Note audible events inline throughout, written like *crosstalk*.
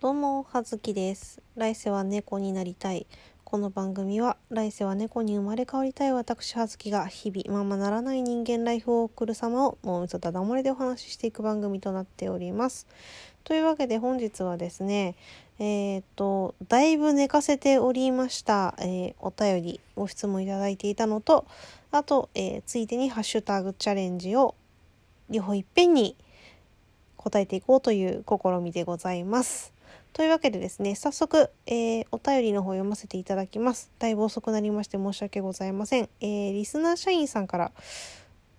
どうも、はずきです。来世は猫になりたい。この番組は、来世は猫に生まれ変わりたい私、はずきが、日々、ままならない人間ライフを送る様を、もうみそただ漏れでお話ししていく番組となっております。というわけで、本日はですね、えっ、と、だいぶ寝かせておりました、えーお便り、ご質問いただいていたのと、あと、えーついでにハッシュタグチャレンジを、両方いっぺんに答えていこうという試みでございます。というわけでですね、早速、えーお便りの方読ませていただきます。だいぶ遅くなりまして申し訳ございません。えーリスナー社員さんから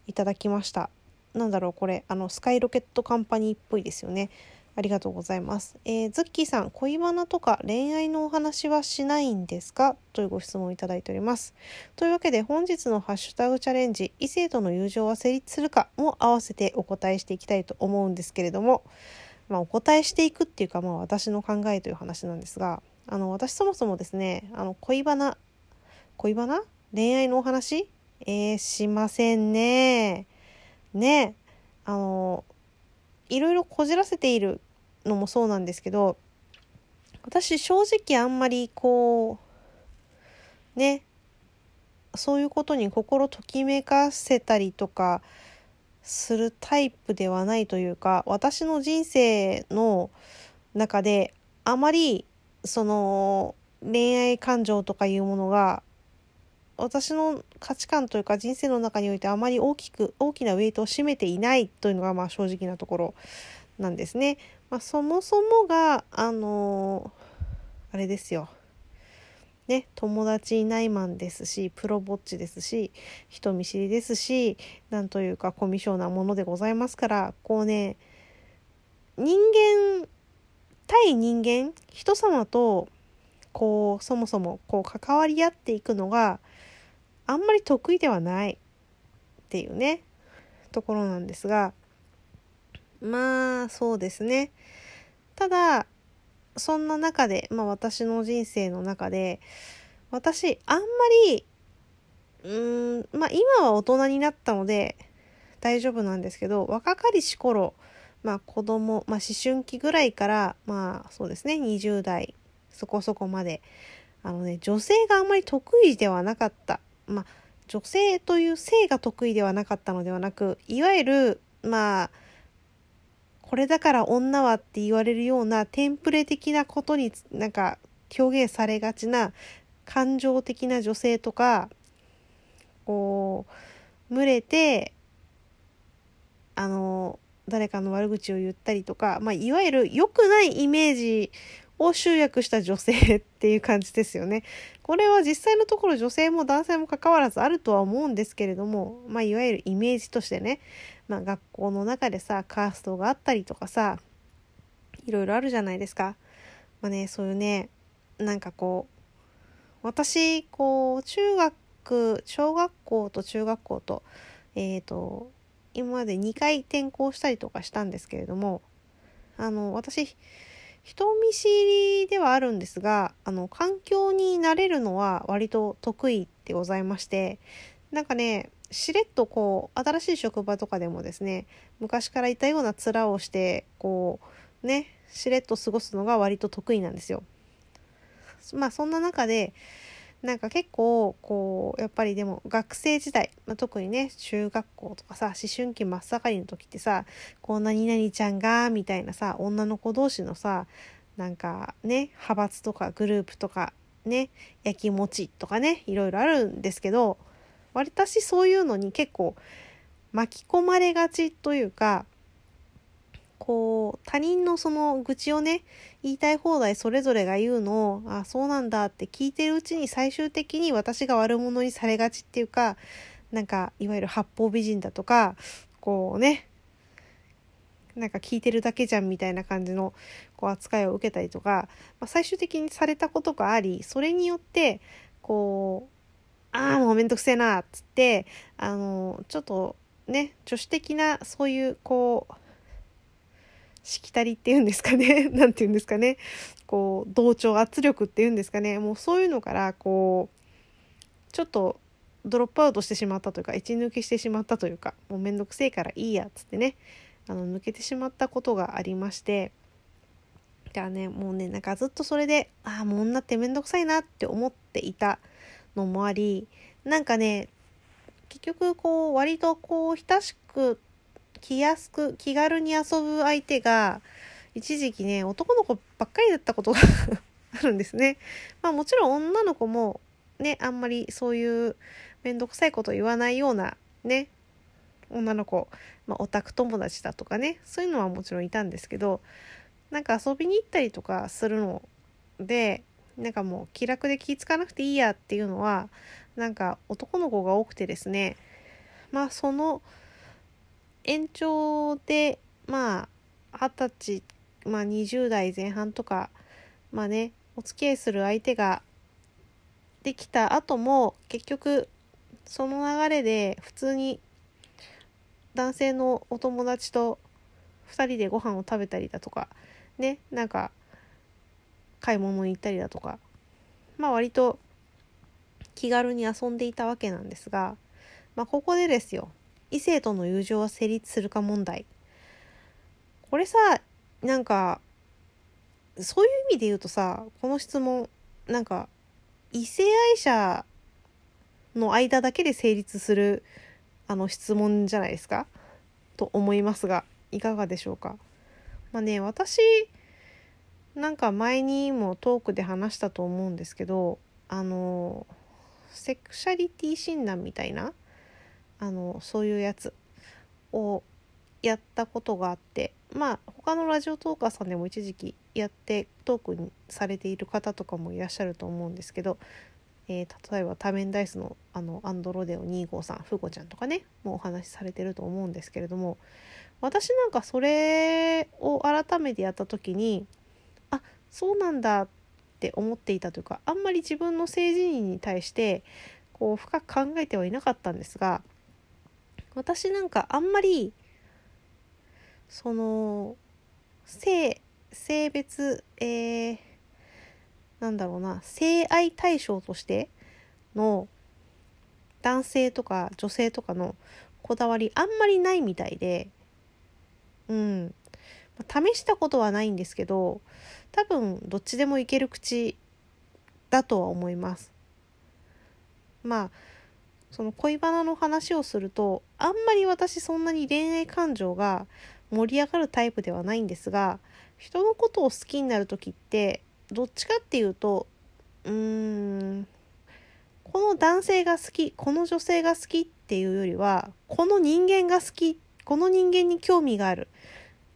いただきました。なんだろう、これ、あの、スカイロケットカンパニーっぽいですよね。ありがとうございます。えーズッキーさん、恋バナとか恋愛のお話はしないんですか？というご質問をいただいております。というわけで本日のハッシュタグチャレンジ、異性との友情は成立するかも合わせてお答えしていきたいと思うんですけれども、まあ、お答えしていくっていうか、まあ、私の考えという話なんですがあの私そもそもですねあの恋バナ恋バナ？恋愛のお話？えー、しませんね。ね。あのいろいろこじらせているのもそうなんですけど私正直あんまりこうねそういうことに心ときめかせたりとかするタイプではないというか私の人生の中であまりその恋愛感情とかいうものが私の価値観というか人生の中においてあまり大きく大きなウェイトを占めていないというのがまあ正直なところなんですね。まあ、そもそもがあのあれですよ。ね、友達いないマンですしプロぼっちですし人見知りですしなんというかコミュ障なものでございますからこうね人間対人間人様とこうそもそもこう関わり合っていくのがあんまり得意ではないっていうねところなんですがまあそうですね。ただそんな中で、まあ私の人生の中で、私、あんまり、うーん、まあ今は大人になったので大丈夫なんですけど、若かりし頃、まあ子供、まあ思春期ぐらいから、まあそうですね、20代そこそこまで、あのね、女性があんまり得意ではなかった。まあ女性という性が得意ではなかったのではなく、いわゆる、まあ、これだから女はって言われるようなテンプレ的なことになんか表現されがちな感情的な女性とかこう群れてあの誰かの悪口を言ったりとか、まあ、いわゆる良くないイメージを集約した女性っていう感じですよね。これは実際のところ女性も男性も関わらずあるとは思うんですけれども、まあ、いわゆるイメージとしてね、まあ、学校の中でさカーストがあったりとかさいろいろあるじゃないですか。まあねそういうねなんかこう私こう中学小学校と中学校とえっ、と今まで2回転校したりとかしたんですけれどもあの私人見知りではあるんですがあの環境に慣れるのは割と得意でございましてなんかねしれっとこう新しい職場とかでもですね昔からいたような面をしてこうねしれっと過ごすのが割と得意なんですよ。まあそんな中でなんか結構こうやっぱりでも学生時代、まあ、特にね中学校とかさ思春期真っ盛りの時ってさこう何々ちゃんがみたいなさ女の子同士のさなんかね派閥とかグループとかねやきもちとかねいろいろあるんですけど私そういうのに結構巻き込まれがちというかこう他人のその愚痴をね言いたい放題それぞれが言うのをあそうなんだって聞いてるうちに最終的に私が悪者にされがちっていうかなんかいわゆる八方美人だとかこうねなんか聞いてるだけじゃんみたいな感じのこう扱いを受けたりとか、まあ、最終的にされたことがありそれによってこうああもうめんどくせえなっつってあのちょっとね女子的なそういうこうしきたりっていうんですかね。*laughs* なんていうんですかね。こう同調圧力っていうんですかね。もうそういうのからこうちょっとドロップアウトしてしまったというか一抜けしてしまったというかもうめんどくせえからいいやっつってね。あの抜けてしまったことがありまして。だからねもうねなんかずっとそれでああもう女ってめんどくさいなって思っていたのもありなんかね結局こう割とこう親しく気安く気軽に遊ぶ相手が一時期ね男の子ばっかりだったことが *laughs* あるんですね。まあもちろん女の子もねあんまりそういう面倒くさいこと言わないようなね女の子、まあ、オタク友達だとかねそういうのはもちろんいたんですけどなんか遊びに行ったりとかするのでなんかもう気楽で気付かなくていいやっていうのはなんか男の子が多くてですね。まあその延長でまあ二十歳まあ20代前半とかまあねお付き合いする相手ができた後も結局その流れで普通に男性のお友達と2人でご飯を食べたりだとかねなんか買い物に行ったりだとか。まあ割と気軽に遊んでいたわけなんですが、まあ、ここでですよ。異性との友情は成立するか問題。これさなんかそういう意味で言うとさこの質問なんか異性愛者の間だけで成立するあの質問じゃないですか？と思いますがいかがでしょうか？まあね私なんか前にもトークで話したと思うんですけどあのセクシャリティ診断みたいなあのそういうやつをやったことがあってまあ他のラジオトーカーさんでも一時期やってトークにされている方とかもいらっしゃると思うんですけど、えー、例えば多面ダイスのあのアンドロデオ253フーゴちゃんとかねもうお話しされてると思うんですけれども私なんかそれを改めてやった時にそうなんだって思っていたというかあんまり自分の性自認に対してこう深く考えてはいなかったんですが私なんかあんまりその性性別えー、なんだろうな性愛対象としての男性とか女性とかのこだわりあんまりないみたいでうん。試したことはないんですけど多分どっちでもいける口だとは思います。まあその恋バナの話をするとあんまり私そんなに恋愛感情が盛り上がるタイプではないんですが人のことを好きになる時ってどっちかっていうとうーんこの男性が好きこの女性が好きっていうよりはこの人間が好きこの人間に興味がある。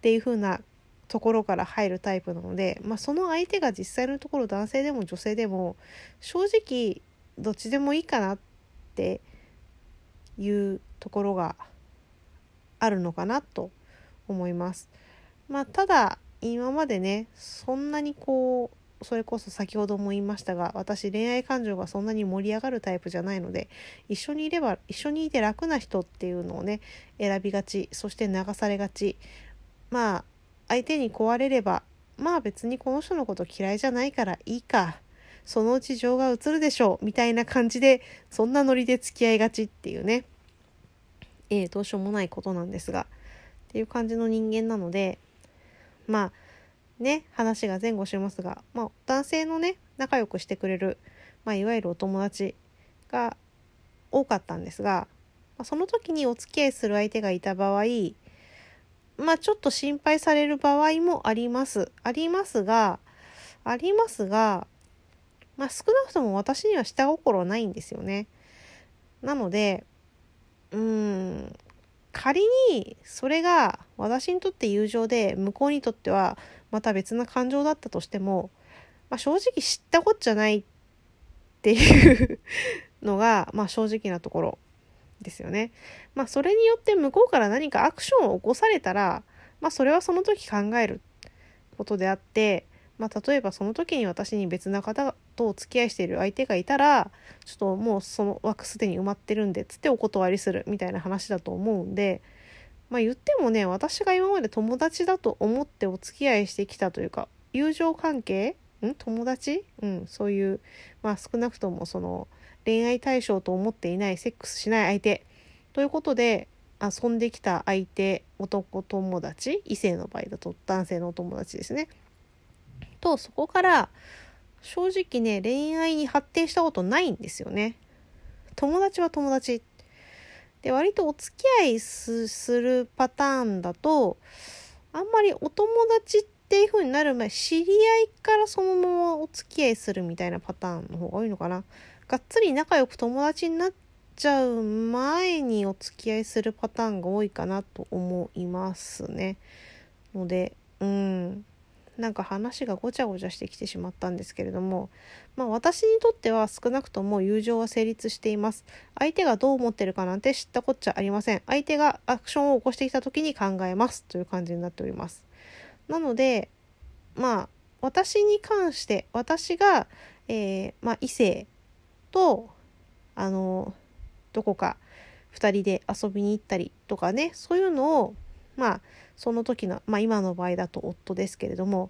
っていう風なところから入るタイプなので、まあ、その相手が実際のところ男性でも女性でも正直どっちでもいいかなっていうところがあるのかなと思います。まあ、ただ今までねそんなにこうそれこそ先ほども言いましたが私恋愛感情がそんなに盛り上がるタイプじゃないので一緒にいれば一緒にいて楽な人っていうのをね選びがちそして流されがちまあ相手に壊れればまあ別にこの人のこと嫌いじゃないからいいか。そのうち情が移るでしょう。みたいな感じでそんなノリで付き合いがちっていうね。えー、どうしようもないことなんですが。っていう感じの人間なのでまあね話が前後しますが、まあ、男性のね仲良くしてくれる、まあ、いわゆるお友達が多かったんですが、まあ、その時にお付き合いする相手がいた場合まあちょっと心配される場合もあります。ありますが、ありますが、まあ少なくとも私には下心ないんですよね。なので、うーん、仮にそれが私にとって友情で向こうにとってはまた別な感情だったとしても、まあ、正直知ったこっちゃないっていうのが、まあ、正直なところですよね。まあそれによって向こうから何かアクションを起こされたら、まあそれはその時考えることであって、まあ例えばその時に私に別な方とお付き合いしている相手がいたらちょっともうその枠すでに埋まってるんでつってお断りするみたいな話だと思うんでまあ言ってもね私が今まで友達だと思ってお付き合いしてきたというか友情関係？ん？友達？うんそういうまあ少なくともその恋愛対象と思っていないセックスしない相手。ということで遊んできた相手男友達異性の場合だと男性のお友達ですね。とそこから正直ね恋愛に発展したことないんですよね。友達は友達。で割とお付き合いするパターンだとあんまりお友達っていう風になる前知り合いからそのままお付き合いするみたいなパターンの方が多いのかな。がっつり仲良く友達になっちゃう前にお付き合いするパターンが多いかなと思いますねのでうんなんか話がごちゃごちゃしてきてしまったんですけれども、まあ私にとっては少なくとも友情は成立しています。相手がどう思ってるかなんて知ったこっちゃありません。相手がアクションを起こしてきた時に考えますという感じになっております。なので、まあ私に関して、私が、えー、まあ異性と、あの、どこか2人で遊びに行ったりとかね、そういうのを、まあその時の、まあ、今の場合だと夫ですけれども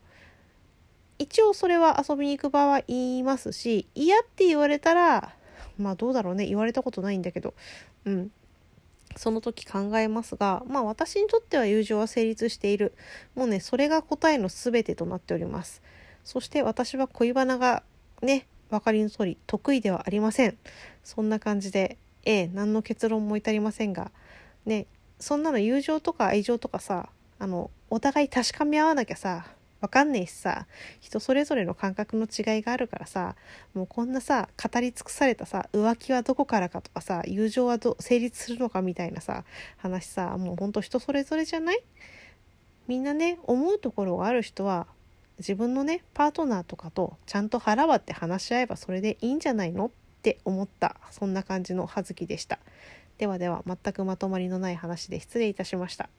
一応それは遊びに行く場合は言いますし嫌って言われたらまあどうだろうね言われたことないんだけどうん。その時考えますがまあ私にとっては友情は成立している。もうねそれが答えの全てとなっております。そして私は恋バナがね分かりの通り得意ではありません。そんな感じでええ何の結論も至りませんがねそんなの友情とか愛情とかさあのお互い確かめ合わなきゃさわかんねえしさ人それぞれの感覚の違いがあるからさもうこんなさ語り尽くされたさ浮気はどこからかとかさ友情はど成立するのかみたいなさ話さもうほんと人それぞれじゃない？みんなね思うところがある人は自分のねパートナーとかとちゃんと腹割って話し合えばそれでいいんじゃないのって思ったそんな感じの葉月でした。ではでは全くまとまりのない話で失礼いたしました。